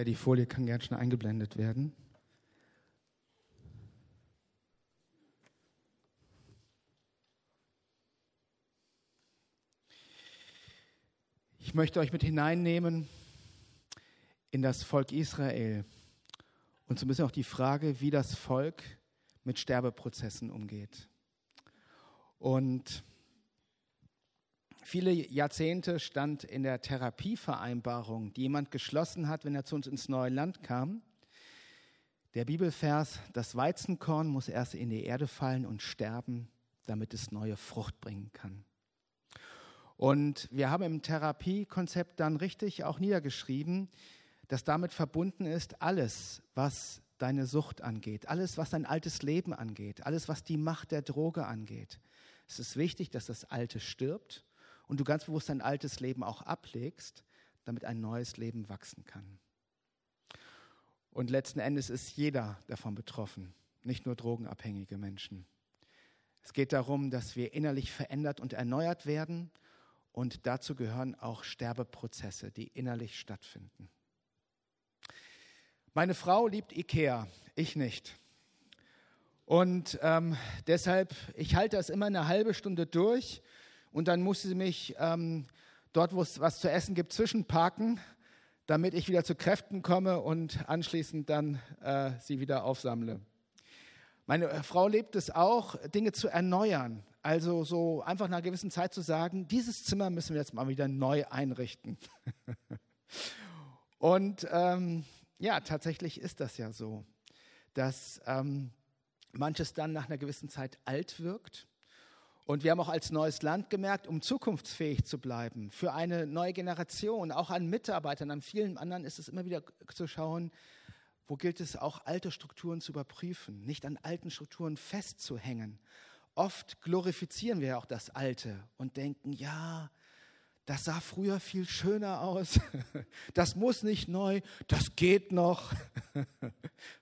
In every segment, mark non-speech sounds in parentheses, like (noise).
Ja, die Folie kann gern schon eingeblendet werden. Ich möchte euch mit hineinnehmen in das Volk Israel und so ein bisschen auch die Frage, wie das Volk mit Sterbeprozessen umgeht. Und viele Jahrzehnte stand in der Therapievereinbarung, die jemand geschlossen hat, wenn er zu uns ins neue Land kam, der Bibelvers, das Weizenkorn muss erst in die Erde fallen und sterben, damit es neue Frucht bringen kann. Und wir haben im Therapiekonzept dann richtig auch niedergeschrieben, dass damit verbunden ist alles, was deine Sucht angeht, alles, was dein altes Leben angeht, alles, was die Macht der Droge angeht. Es ist wichtig, dass das Alte stirbt und du ganz bewusst dein altes Leben auch ablegst, damit ein neues Leben wachsen kann. Und letzten Endes ist jeder davon betroffen, nicht nur drogenabhängige Menschen. Es geht darum, dass wir innerlich verändert und erneuert werden und dazu gehören auch Sterbeprozesse, die innerlich stattfinden. Meine Frau liebt Ikea, ich nicht. Und ähm, deshalb, ich halte das immer eine halbe Stunde durch und dann muss sie mich ähm, dort, wo es was zu essen gibt, zwischenparken, damit ich wieder zu Kräften komme und anschließend dann äh, sie wieder aufsammle. Meine äh, Frau lebt es auch, Dinge zu erneuern. Also so einfach nach einer gewissen Zeit zu sagen, dieses Zimmer müssen wir jetzt mal wieder neu einrichten. (laughs) und ähm, ja, tatsächlich ist das ja so, dass ähm, manches dann nach einer gewissen Zeit alt wirkt. Und wir haben auch als neues Land gemerkt, um zukunftsfähig zu bleiben, für eine neue Generation, auch an Mitarbeitern, an vielen anderen ist es immer wieder zu schauen, wo gilt es auch alte Strukturen zu überprüfen, nicht an alten Strukturen festzuhängen. Oft glorifizieren wir auch das Alte und denken, ja, das sah früher viel schöner aus, (laughs) das muss nicht neu, das geht noch. (laughs)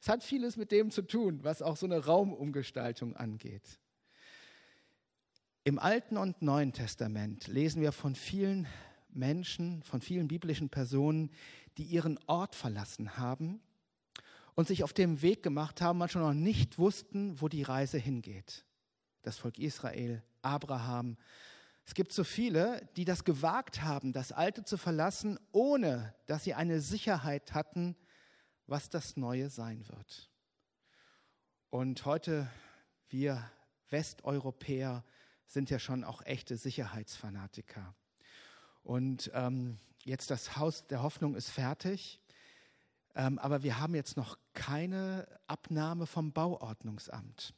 Es hat vieles mit dem zu tun, was auch so eine Raumumgestaltung angeht. Im Alten und Neuen Testament lesen wir von vielen Menschen, von vielen biblischen Personen, die ihren Ort verlassen haben und sich auf dem Weg gemacht haben, manchmal noch nicht wussten, wo die Reise hingeht. Das Volk Israel, Abraham, es gibt so viele, die das gewagt haben, das Alte zu verlassen, ohne dass sie eine Sicherheit hatten, was das Neue sein wird. Und heute, wir Westeuropäer sind ja schon auch echte Sicherheitsfanatiker. Und ähm, jetzt das Haus der Hoffnung ist fertig, ähm, aber wir haben jetzt noch keine Abnahme vom Bauordnungsamt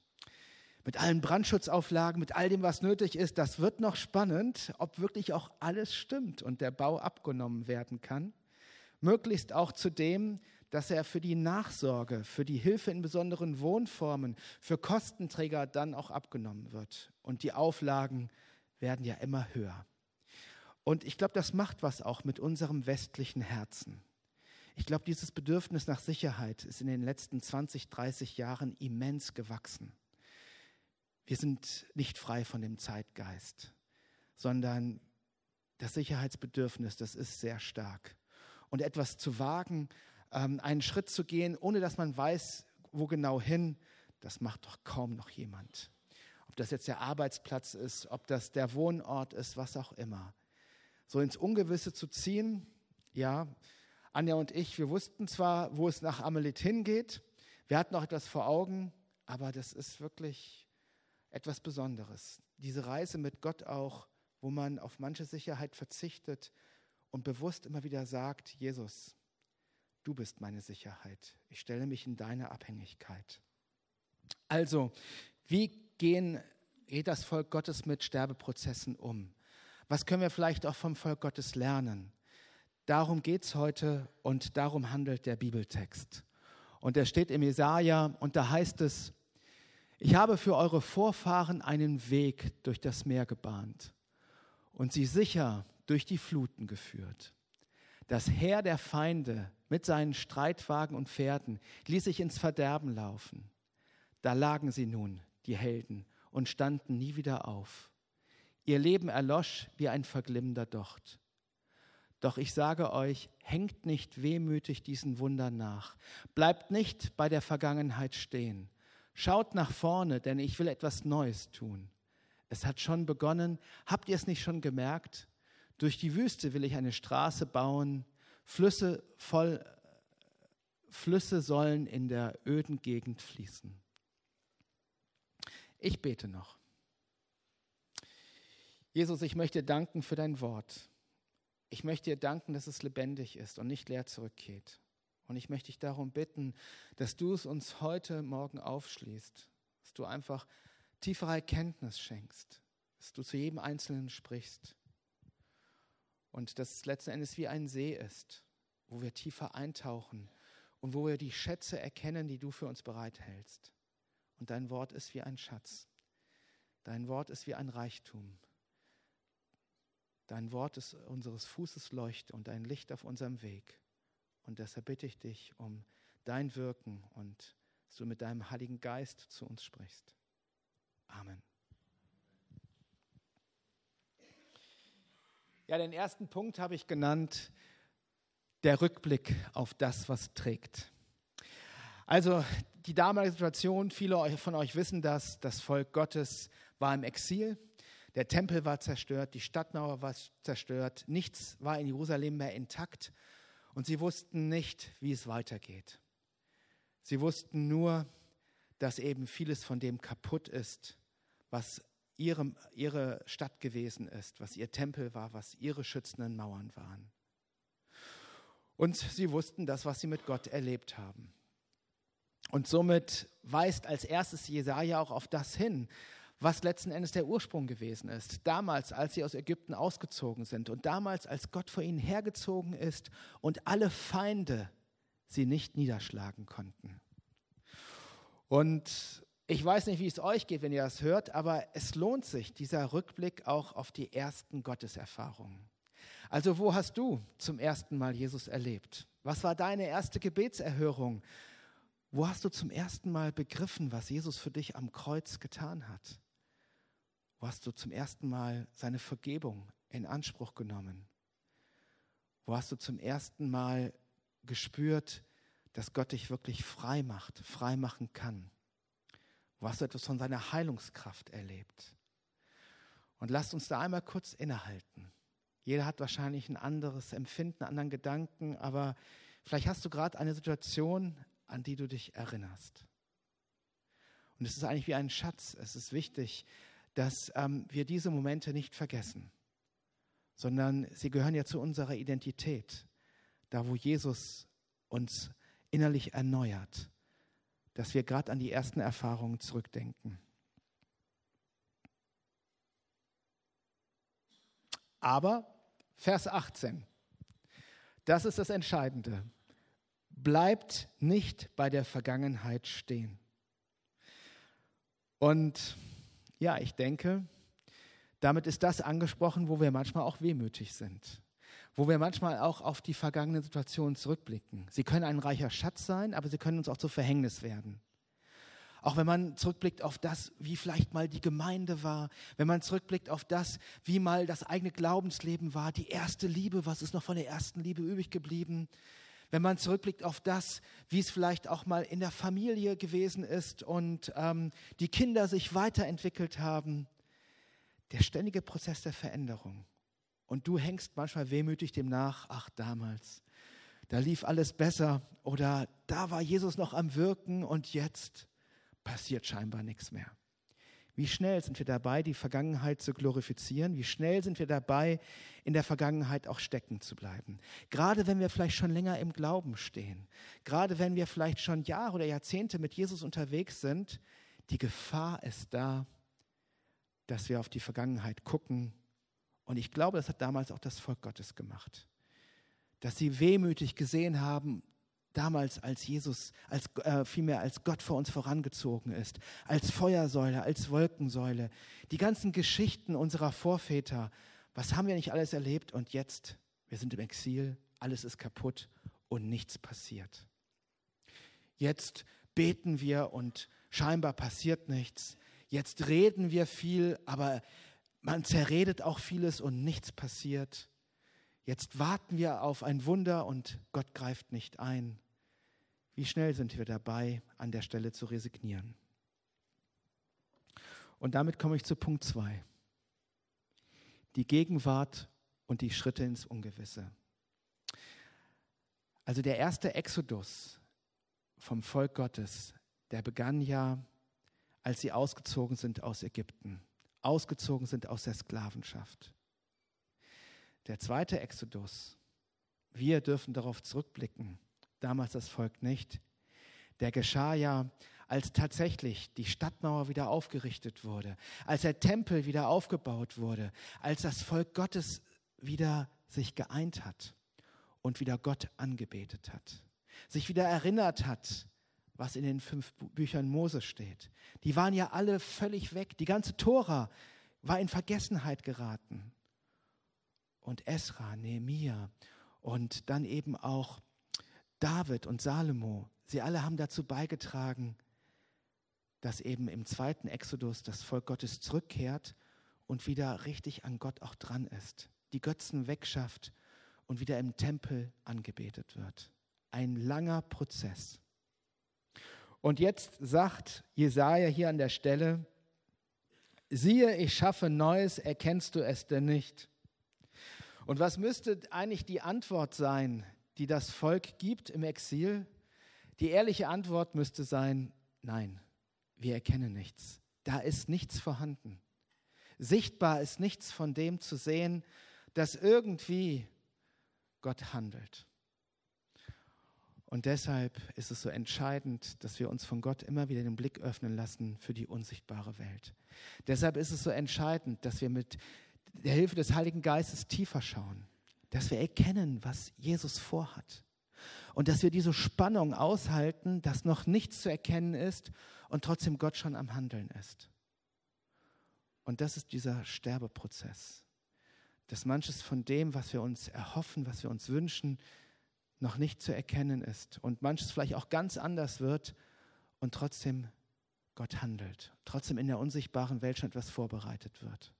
mit allen Brandschutzauflagen, mit all dem, was nötig ist. Das wird noch spannend, ob wirklich auch alles stimmt und der Bau abgenommen werden kann. Möglichst auch zu dem, dass er für die Nachsorge, für die Hilfe in besonderen Wohnformen, für Kostenträger dann auch abgenommen wird. Und die Auflagen werden ja immer höher. Und ich glaube, das macht was auch mit unserem westlichen Herzen. Ich glaube, dieses Bedürfnis nach Sicherheit ist in den letzten 20, 30 Jahren immens gewachsen. Wir sind nicht frei von dem Zeitgeist, sondern das Sicherheitsbedürfnis, das ist sehr stark. Und etwas zu wagen, ähm, einen Schritt zu gehen, ohne dass man weiß, wo genau hin, das macht doch kaum noch jemand. Ob das jetzt der Arbeitsplatz ist, ob das der Wohnort ist, was auch immer. So ins Ungewisse zu ziehen, ja, Anja und ich, wir wussten zwar, wo es nach Amelit hingeht, wir hatten auch etwas vor Augen, aber das ist wirklich etwas Besonderes. Diese Reise mit Gott auch, wo man auf manche Sicherheit verzichtet und bewusst immer wieder sagt, Jesus, du bist meine Sicherheit. Ich stelle mich in deine Abhängigkeit. Also, wie gehen, geht das Volk Gottes mit Sterbeprozessen um? Was können wir vielleicht auch vom Volk Gottes lernen? Darum geht es heute und darum handelt der Bibeltext. Und er steht im Jesaja und da heißt es, ich habe für eure Vorfahren einen Weg durch das Meer gebahnt und sie sicher durch die Fluten geführt. Das Heer der Feinde mit seinen Streitwagen und Pferden ließ sich ins Verderben laufen. Da lagen sie nun, die Helden, und standen nie wieder auf. Ihr Leben erlosch wie ein verglimmender Docht. Doch ich sage euch, hängt nicht wehmütig diesen Wundern nach. Bleibt nicht bei der Vergangenheit stehen. Schaut nach vorne, denn ich will etwas Neues tun. Es hat schon begonnen. Habt ihr es nicht schon gemerkt? Durch die Wüste will ich eine Straße bauen. Flüsse voll, Flüsse sollen in der öden Gegend fließen. Ich bete noch. Jesus, ich möchte danken für dein Wort. Ich möchte dir danken, dass es lebendig ist und nicht leer zurückgeht. Und ich möchte dich darum bitten, dass du es uns heute Morgen aufschließt, dass du einfach tiefere Erkenntnis schenkst, dass du zu jedem Einzelnen sprichst und dass es letzten Endes wie ein See ist, wo wir tiefer eintauchen und wo wir die Schätze erkennen, die du für uns bereithältst. Und dein Wort ist wie ein Schatz. Dein Wort ist wie ein Reichtum. Dein Wort ist unseres Fußes Leuchte und ein Licht auf unserem Weg. Und deshalb bitte ich dich um dein Wirken und dass du mit deinem Heiligen Geist zu uns sprichst. Amen. Ja, den ersten Punkt habe ich genannt, der Rückblick auf das, was trägt. Also die damalige Situation, viele von euch wissen das, das Volk Gottes war im Exil, der Tempel war zerstört, die Stadtmauer war zerstört, nichts war in Jerusalem mehr intakt und sie wussten nicht, wie es weitergeht. Sie wussten nur, dass eben vieles von dem kaputt ist, was ihre, ihre Stadt gewesen ist, was ihr Tempel war, was ihre schützenden Mauern waren. Und sie wussten das, was sie mit Gott erlebt haben. Und somit weist als erstes Jesaja auch auf das hin, was letzten Endes der Ursprung gewesen ist. Damals, als sie aus Ägypten ausgezogen sind und damals, als Gott vor ihnen hergezogen ist und alle Feinde sie nicht niederschlagen konnten. Und ich weiß nicht, wie es euch geht, wenn ihr das hört, aber es lohnt sich, dieser Rückblick auch auf die ersten Gotteserfahrungen. Also wo hast du zum ersten Mal Jesus erlebt? Was war deine erste Gebetserhörung? Wo hast du zum ersten Mal begriffen, was Jesus für dich am Kreuz getan hat? Wo hast du zum ersten Mal seine Vergebung in Anspruch genommen? Wo hast du zum ersten Mal gespürt, dass Gott dich wirklich frei macht, frei machen kann? Wo hast du etwas von seiner Heilungskraft erlebt? Und lasst uns da einmal kurz innehalten. Jeder hat wahrscheinlich ein anderes Empfinden, einen anderen Gedanken, aber vielleicht hast du gerade eine Situation, an die du dich erinnerst. Und es ist eigentlich wie ein Schatz. Es ist wichtig, dass ähm, wir diese Momente nicht vergessen, sondern sie gehören ja zu unserer Identität, da wo Jesus uns innerlich erneuert dass wir gerade an die ersten Erfahrungen zurückdenken. Aber Vers 18, das ist das Entscheidende. Bleibt nicht bei der Vergangenheit stehen. Und ja, ich denke, damit ist das angesprochen, wo wir manchmal auch wehmütig sind wo wir manchmal auch auf die vergangenen Situationen zurückblicken. Sie können ein reicher Schatz sein, aber sie können uns auch zu Verhängnis werden. Auch wenn man zurückblickt auf das, wie vielleicht mal die Gemeinde war, wenn man zurückblickt auf das, wie mal das eigene Glaubensleben war, die erste Liebe, was ist noch von der ersten Liebe übrig geblieben, wenn man zurückblickt auf das, wie es vielleicht auch mal in der Familie gewesen ist und ähm, die Kinder sich weiterentwickelt haben, der ständige Prozess der Veränderung. Und du hängst manchmal wehmütig dem nach, ach damals, da lief alles besser oder da war Jesus noch am Wirken und jetzt passiert scheinbar nichts mehr. Wie schnell sind wir dabei, die Vergangenheit zu glorifizieren? Wie schnell sind wir dabei, in der Vergangenheit auch stecken zu bleiben? Gerade wenn wir vielleicht schon länger im Glauben stehen, gerade wenn wir vielleicht schon Jahre oder Jahrzehnte mit Jesus unterwegs sind, die Gefahr ist da, dass wir auf die Vergangenheit gucken und ich glaube, das hat damals auch das Volk Gottes gemacht. Dass sie wehmütig gesehen haben, damals als Jesus, als, äh, vielmehr als Gott vor uns vorangezogen ist, als Feuersäule, als Wolkensäule. Die ganzen Geschichten unserer Vorväter, was haben wir nicht alles erlebt? Und jetzt, wir sind im Exil, alles ist kaputt und nichts passiert. Jetzt beten wir und scheinbar passiert nichts. Jetzt reden wir viel, aber man zerredet auch vieles und nichts passiert. Jetzt warten wir auf ein Wunder und Gott greift nicht ein. Wie schnell sind wir dabei, an der Stelle zu resignieren? Und damit komme ich zu Punkt 2. Die Gegenwart und die Schritte ins Ungewisse. Also der erste Exodus vom Volk Gottes, der begann ja, als sie ausgezogen sind aus Ägypten, ausgezogen sind aus der Sklavenschaft. Der zweite Exodus, wir dürfen darauf zurückblicken, damals das Volk nicht, der geschah ja, als tatsächlich die Stadtmauer wieder aufgerichtet wurde, als der Tempel wieder aufgebaut wurde, als das Volk Gottes wieder sich geeint hat und wieder Gott angebetet hat, sich wieder erinnert hat, was in den fünf Büchern Mose steht. Die waren ja alle völlig weg. Die ganze Tora war in Vergessenheit geraten. Und Esra, Nehemia und dann eben auch David und Salomo, sie alle haben dazu beigetragen, dass eben im zweiten Exodus das Volk Gottes zurückkehrt und wieder richtig an Gott auch dran ist, die Götzen wegschafft und wieder im Tempel angebetet wird. Ein langer Prozess. Und jetzt sagt Jesaja hier an der Stelle: Siehe, ich schaffe Neues, erkennst du es denn nicht? Und was müsste eigentlich die Antwort sein, die das Volk gibt im Exil? Die ehrliche Antwort müsste sein: Nein, wir erkennen nichts. Da ist nichts vorhanden. Sichtbar ist nichts von dem zu sehen, dass irgendwie Gott handelt. Und deshalb ist es so entscheidend, dass wir uns von Gott immer wieder den Blick öffnen lassen für die unsichtbare Welt. Deshalb ist es so entscheidend, dass wir mit der Hilfe des Heiligen Geistes tiefer schauen, dass wir erkennen, was Jesus vorhat. Und dass wir diese Spannung aushalten, dass noch nichts zu erkennen ist und trotzdem Gott schon am Handeln ist. Und das ist dieser Sterbeprozess, dass manches von dem, was wir uns erhoffen, was wir uns wünschen, noch nicht zu erkennen ist und manches vielleicht auch ganz anders wird und trotzdem Gott handelt, trotzdem in der unsichtbaren Welt schon etwas vorbereitet wird.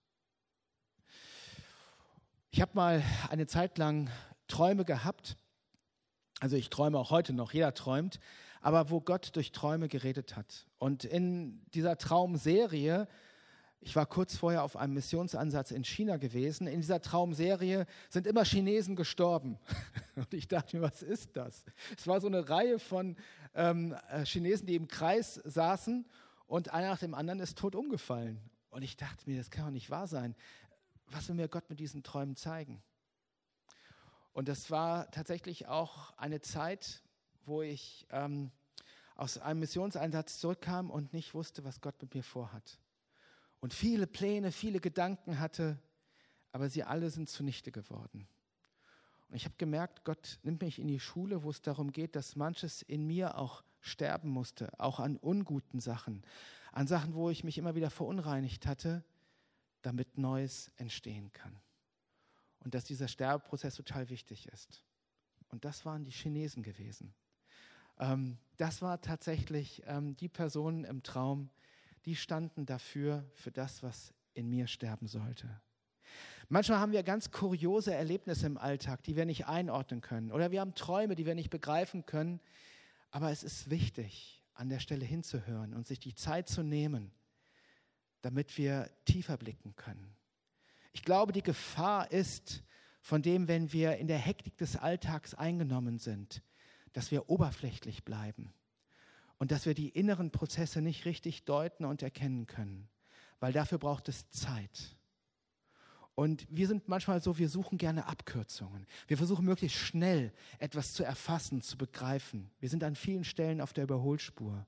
Ich habe mal eine Zeit lang Träume gehabt, also ich träume auch heute noch, jeder träumt, aber wo Gott durch Träume geredet hat. Und in dieser Traumserie, ich war kurz vorher auf einem Missionsansatz in China gewesen, in dieser Traumserie sind immer Chinesen gestorben. (laughs) Und ich dachte mir, was ist das? Es war so eine Reihe von ähm, äh, Chinesen, die im Kreis saßen und einer nach dem anderen ist tot umgefallen. Und ich dachte mir, das kann doch nicht wahr sein. Was will mir Gott mit diesen Träumen zeigen? Und das war tatsächlich auch eine Zeit, wo ich ähm, aus einem Missionseinsatz zurückkam und nicht wusste, was Gott mit mir vorhat. Und viele Pläne, viele Gedanken hatte, aber sie alle sind zunichte geworden. Und ich habe gemerkt, Gott nimmt mich in die Schule, wo es darum geht, dass manches in mir auch sterben musste, auch an unguten Sachen, an Sachen, wo ich mich immer wieder verunreinigt hatte, damit Neues entstehen kann. Und dass dieser Sterbeprozess total wichtig ist. Und das waren die Chinesen gewesen. Ähm, das war tatsächlich ähm, die Personen im Traum, die standen dafür, für das, was in mir sterben sollte. Manchmal haben wir ganz kuriose Erlebnisse im Alltag, die wir nicht einordnen können. Oder wir haben Träume, die wir nicht begreifen können. Aber es ist wichtig, an der Stelle hinzuhören und sich die Zeit zu nehmen, damit wir tiefer blicken können. Ich glaube, die Gefahr ist von dem, wenn wir in der Hektik des Alltags eingenommen sind, dass wir oberflächlich bleiben und dass wir die inneren Prozesse nicht richtig deuten und erkennen können, weil dafür braucht es Zeit. Und wir sind manchmal so, wir suchen gerne Abkürzungen. Wir versuchen möglichst schnell etwas zu erfassen, zu begreifen. Wir sind an vielen Stellen auf der Überholspur.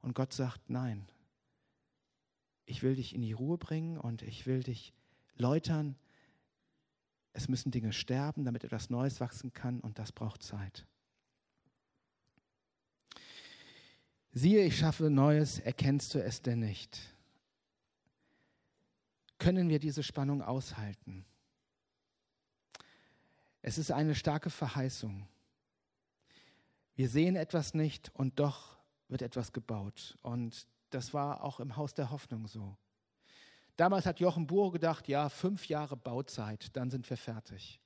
Und Gott sagt, nein, ich will dich in die Ruhe bringen und ich will dich läutern. Es müssen Dinge sterben, damit etwas Neues wachsen kann und das braucht Zeit. Siehe, ich schaffe Neues, erkennst du es denn nicht? Können wir diese Spannung aushalten? Es ist eine starke Verheißung. Wir sehen etwas nicht und doch wird etwas gebaut. Und das war auch im Haus der Hoffnung so. Damals hat Jochen Buhr gedacht, ja, fünf Jahre Bauzeit, dann sind wir fertig.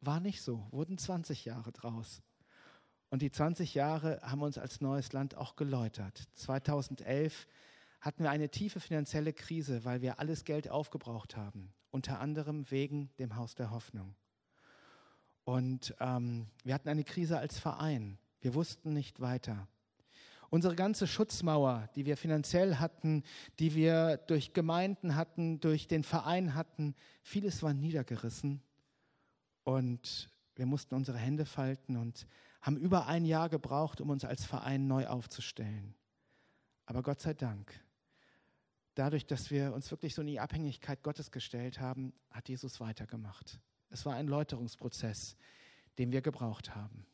war nicht so, wurden 20 Jahre draus. Und die 20 Jahre haben uns als neues Land auch geläutert. 2011 hatten wir eine tiefe finanzielle Krise, weil wir alles Geld aufgebraucht haben, unter anderem wegen dem Haus der Hoffnung. Und ähm, wir hatten eine Krise als Verein. Wir wussten nicht weiter. Unsere ganze Schutzmauer, die wir finanziell hatten, die wir durch Gemeinden hatten, durch den Verein hatten, vieles war niedergerissen. Und wir mussten unsere Hände falten und haben über ein Jahr gebraucht, um uns als Verein neu aufzustellen. Aber Gott sei Dank, dadurch, dass wir uns wirklich so in die Abhängigkeit Gottes gestellt haben, hat Jesus weitergemacht. Es war ein Läuterungsprozess, den wir gebraucht haben.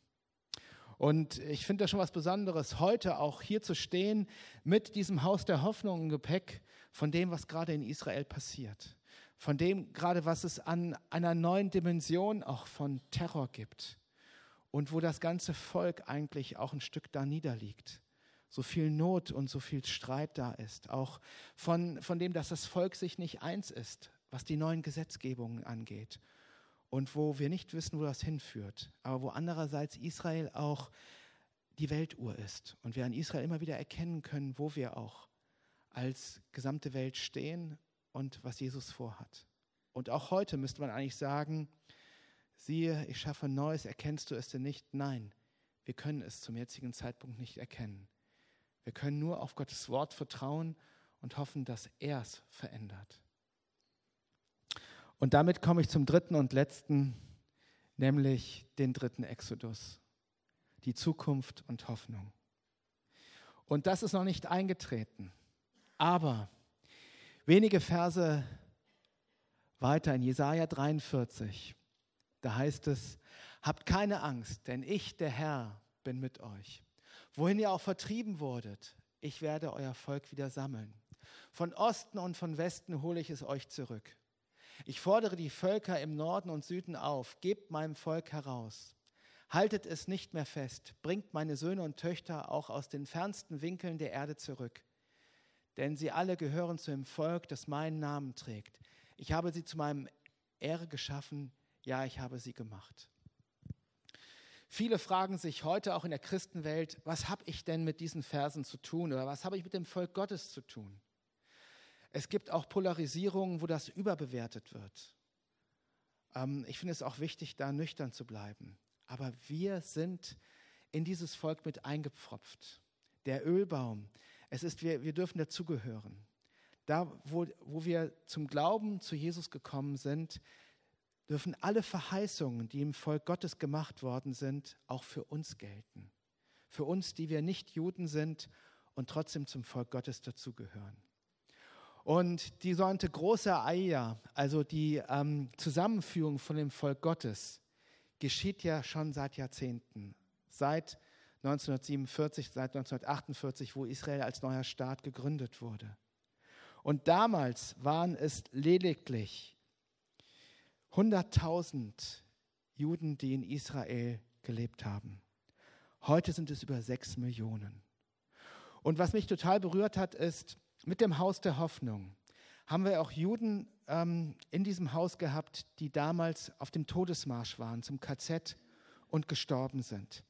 Und ich finde das schon was Besonderes, heute auch hier zu stehen mit diesem Haus der Hoffnung im Gepäck von dem, was gerade in Israel passiert. Von dem gerade, was es an einer neuen Dimension auch von Terror gibt. Und wo das ganze Volk eigentlich auch ein Stück da niederliegt so viel Not und so viel Streit da ist. Auch von, von dem, dass das Volk sich nicht eins ist, was die neuen Gesetzgebungen angeht. Und wo wir nicht wissen, wo das hinführt. Aber wo andererseits Israel auch die Weltuhr ist. Und wir an Israel immer wieder erkennen können, wo wir auch als gesamte Welt stehen und was Jesus vorhat. Und auch heute müsste man eigentlich sagen, siehe, ich schaffe Neues, erkennst du es denn nicht? Nein, wir können es zum jetzigen Zeitpunkt nicht erkennen. Wir können nur auf Gottes Wort vertrauen und hoffen, dass er es verändert. Und damit komme ich zum dritten und letzten, nämlich den dritten Exodus, die Zukunft und Hoffnung. Und das ist noch nicht eingetreten. Aber wenige Verse weiter in Jesaja 43, da heißt es: Habt keine Angst, denn ich, der Herr, bin mit euch. Wohin ihr auch vertrieben wurdet, ich werde euer Volk wieder sammeln. Von Osten und von Westen hole ich es euch zurück. Ich fordere die Völker im Norden und Süden auf, gebt meinem Volk heraus. Haltet es nicht mehr fest, bringt meine Söhne und Töchter auch aus den fernsten Winkeln der Erde zurück. Denn sie alle gehören zu dem Volk, das meinen Namen trägt. Ich habe sie zu meinem Ehre geschaffen, ja, ich habe sie gemacht. Viele fragen sich heute auch in der Christenwelt, was habe ich denn mit diesen Versen zu tun oder was habe ich mit dem Volk Gottes zu tun? Es gibt auch Polarisierungen, wo das überbewertet wird. Ähm, ich finde es auch wichtig, da nüchtern zu bleiben. Aber wir sind in dieses Volk mit eingepfropft. Der Ölbaum, es ist, wir, wir dürfen dazugehören. Da, wo, wo wir zum Glauben zu Jesus gekommen sind, dürfen alle Verheißungen, die im Volk Gottes gemacht worden sind, auch für uns gelten. Für uns, die wir nicht Juden sind und trotzdem zum Volk Gottes dazugehören. Und die sogenannte große Eia, also die ähm, Zusammenführung von dem Volk Gottes, geschieht ja schon seit Jahrzehnten. Seit 1947, seit 1948, wo Israel als neuer Staat gegründet wurde. Und damals waren es lediglich 100.000 Juden, die in Israel gelebt haben. Heute sind es über sechs Millionen. Und was mich total berührt hat, ist, mit dem Haus der Hoffnung haben wir auch Juden ähm, in diesem Haus gehabt, die damals auf dem Todesmarsch waren, zum KZ und gestorben sind.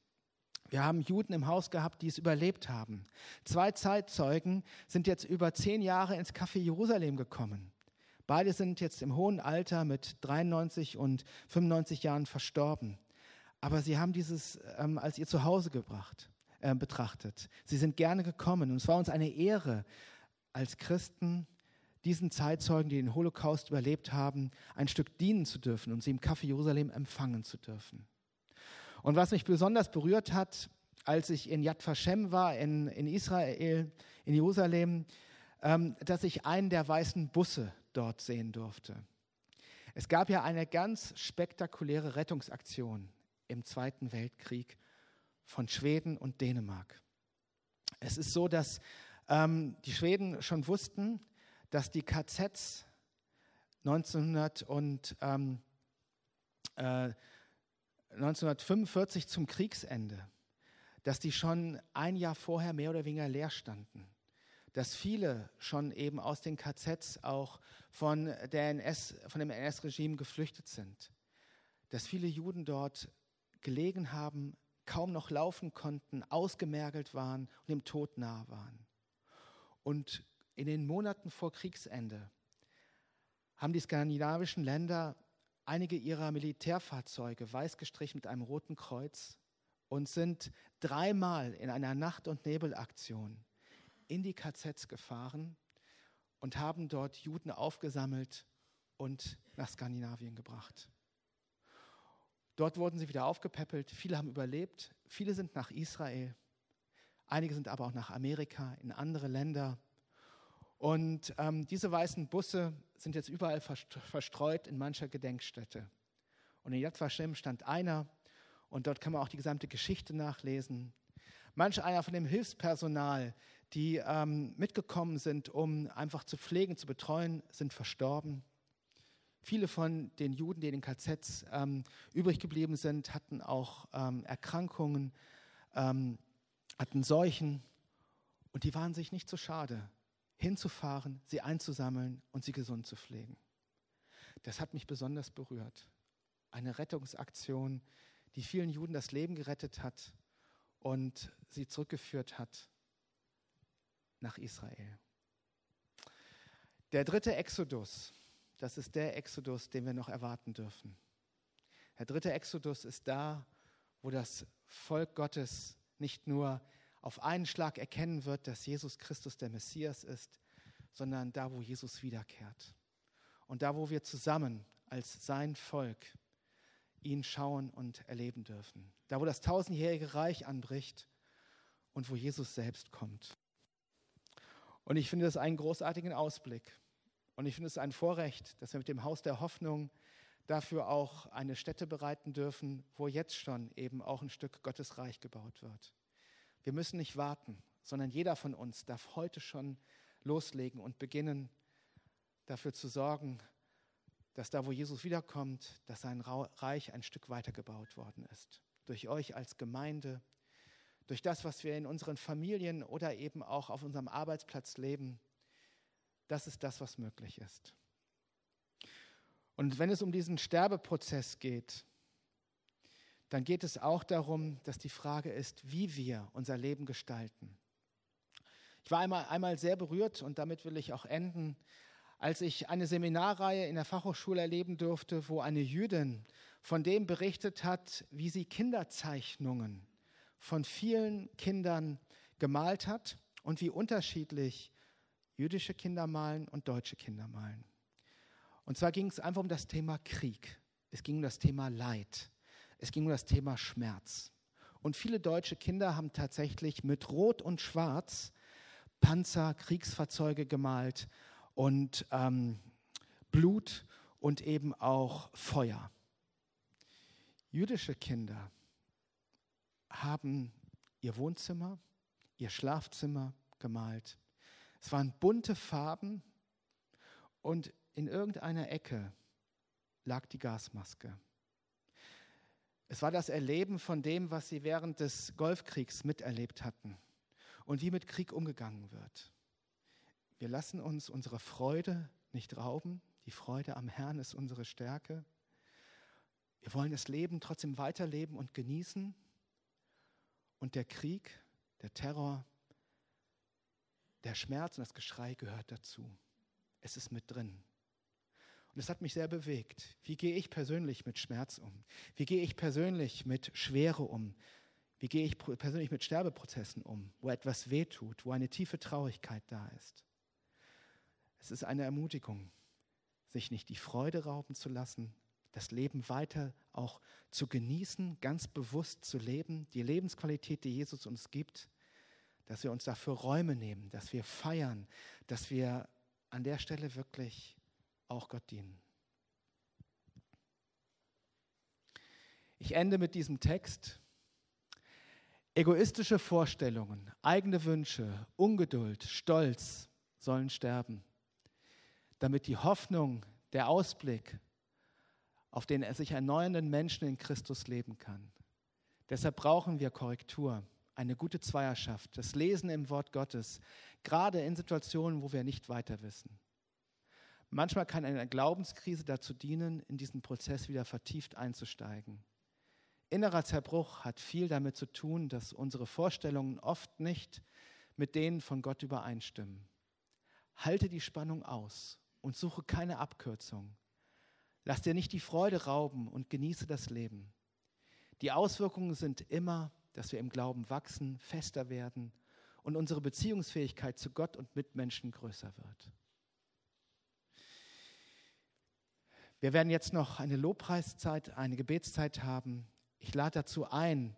Wir haben Juden im Haus gehabt, die es überlebt haben. Zwei Zeitzeugen sind jetzt über zehn Jahre ins Café Jerusalem gekommen. Beide sind jetzt im hohen Alter mit 93 und 95 Jahren verstorben. Aber sie haben dieses ähm, als ihr Zuhause gebracht, äh, betrachtet. Sie sind gerne gekommen. Und es war uns eine Ehre, als Christen diesen Zeitzeugen, die den Holocaust überlebt haben, ein Stück dienen zu dürfen und sie im Café Jerusalem empfangen zu dürfen. Und was mich besonders berührt hat, als ich in Yad Vashem war, in, in Israel, in Jerusalem, ähm, dass ich einen der weißen Busse dort sehen durfte. Es gab ja eine ganz spektakuläre Rettungsaktion im Zweiten Weltkrieg von Schweden und Dänemark. Es ist so, dass ähm, die Schweden schon wussten, dass die KZs 1900 und, ähm, äh, 1945 zum Kriegsende, dass die schon ein Jahr vorher mehr oder weniger leer standen dass viele schon eben aus den KZs auch von, der NS, von dem NS-Regime geflüchtet sind. dass viele Juden dort gelegen haben, kaum noch laufen konnten, ausgemergelt waren und dem Tod nahe waren. Und in den Monaten vor Kriegsende haben die skandinavischen Länder einige ihrer Militärfahrzeuge weiß gestrichen mit einem roten Kreuz und sind dreimal in einer Nacht- und Nebelaktion in die KZs gefahren und haben dort Juden aufgesammelt und nach Skandinavien gebracht. Dort wurden sie wieder aufgepäppelt, viele haben überlebt, viele sind nach Israel, einige sind aber auch nach Amerika, in andere Länder. Und ähm, diese weißen Busse sind jetzt überall verstreut in mancher Gedenkstätte. Und in Yad Vashem stand einer, und dort kann man auch die gesamte Geschichte nachlesen. Manch einer von dem Hilfspersonal, die ähm, mitgekommen sind, um einfach zu pflegen, zu betreuen, sind verstorben. Viele von den Juden, die in den KZs ähm, übrig geblieben sind, hatten auch ähm, Erkrankungen, ähm, hatten Seuchen und die waren sich nicht so schade, hinzufahren, sie einzusammeln und sie gesund zu pflegen. Das hat mich besonders berührt. Eine Rettungsaktion, die vielen Juden das Leben gerettet hat und sie zurückgeführt hat nach Israel. Der dritte Exodus, das ist der Exodus, den wir noch erwarten dürfen. Der dritte Exodus ist da, wo das Volk Gottes nicht nur auf einen Schlag erkennen wird, dass Jesus Christus der Messias ist, sondern da, wo Jesus wiederkehrt. Und da, wo wir zusammen als sein Volk ihn schauen und erleben dürfen. Da, wo das tausendjährige Reich anbricht und wo Jesus selbst kommt. Und ich finde das einen großartigen Ausblick. Und ich finde es ein Vorrecht, dass wir mit dem Haus der Hoffnung dafür auch eine Stätte bereiten dürfen, wo jetzt schon eben auch ein Stück Gottes Reich gebaut wird. Wir müssen nicht warten, sondern jeder von uns darf heute schon loslegen und beginnen, dafür zu sorgen, dass da, wo Jesus wiederkommt, dass sein Reich ein Stück weiter gebaut worden ist. Durch euch als Gemeinde, durch das, was wir in unseren Familien oder eben auch auf unserem Arbeitsplatz leben. Das ist das, was möglich ist. Und wenn es um diesen Sterbeprozess geht, dann geht es auch darum, dass die Frage ist, wie wir unser Leben gestalten. Ich war einmal, einmal sehr berührt und damit will ich auch enden, als ich eine Seminarreihe in der Fachhochschule erleben durfte, wo eine Jüdin von dem berichtet hat, wie sie Kinderzeichnungen von vielen Kindern gemalt hat und wie unterschiedlich jüdische Kinder malen und deutsche Kinder malen. Und zwar ging es einfach um das Thema Krieg. Es ging um das Thema Leid. Es ging um das Thema Schmerz. Und viele deutsche Kinder haben tatsächlich mit Rot und Schwarz Panzer, Kriegsfahrzeuge gemalt und ähm, Blut und eben auch Feuer. Jüdische Kinder haben ihr Wohnzimmer, ihr Schlafzimmer gemalt. Es waren bunte Farben und in irgendeiner Ecke lag die Gasmaske. Es war das Erleben von dem, was sie während des Golfkriegs miterlebt hatten und wie mit Krieg umgegangen wird. Wir lassen uns unsere Freude nicht rauben. Die Freude am Herrn ist unsere Stärke. Wir wollen das Leben trotzdem weiterleben und genießen. Und der Krieg, der Terror, der Schmerz und das Geschrei gehört dazu. Es ist mit drin. Und es hat mich sehr bewegt. Wie gehe ich persönlich mit Schmerz um? Wie gehe ich persönlich mit Schwere um? Wie gehe ich persönlich mit Sterbeprozessen um, wo etwas wehtut, wo eine tiefe Traurigkeit da ist? Es ist eine Ermutigung, sich nicht die Freude rauben zu lassen, das Leben weiter auch zu genießen, ganz bewusst zu leben, die Lebensqualität, die Jesus uns gibt, dass wir uns dafür Räume nehmen, dass wir feiern, dass wir an der Stelle wirklich auch Gott dienen. Ich ende mit diesem Text. Egoistische Vorstellungen, eigene Wünsche, Ungeduld, Stolz sollen sterben damit die Hoffnung, der Ausblick auf den sich erneuernden Menschen in Christus leben kann. Deshalb brauchen wir Korrektur, eine gute Zweierschaft, das Lesen im Wort Gottes, gerade in Situationen, wo wir nicht weiter wissen. Manchmal kann eine Glaubenskrise dazu dienen, in diesen Prozess wieder vertieft einzusteigen. Innerer Zerbruch hat viel damit zu tun, dass unsere Vorstellungen oft nicht mit denen von Gott übereinstimmen. Halte die Spannung aus und suche keine Abkürzung. Lass dir nicht die Freude rauben und genieße das Leben. Die Auswirkungen sind immer, dass wir im Glauben wachsen, fester werden und unsere Beziehungsfähigkeit zu Gott und Mitmenschen größer wird. Wir werden jetzt noch eine Lobpreiszeit, eine Gebetszeit haben. Ich lade dazu ein,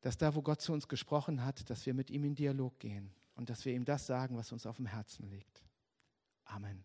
dass da, wo Gott zu uns gesprochen hat, dass wir mit ihm in Dialog gehen und dass wir ihm das sagen, was uns auf dem Herzen liegt. Amen.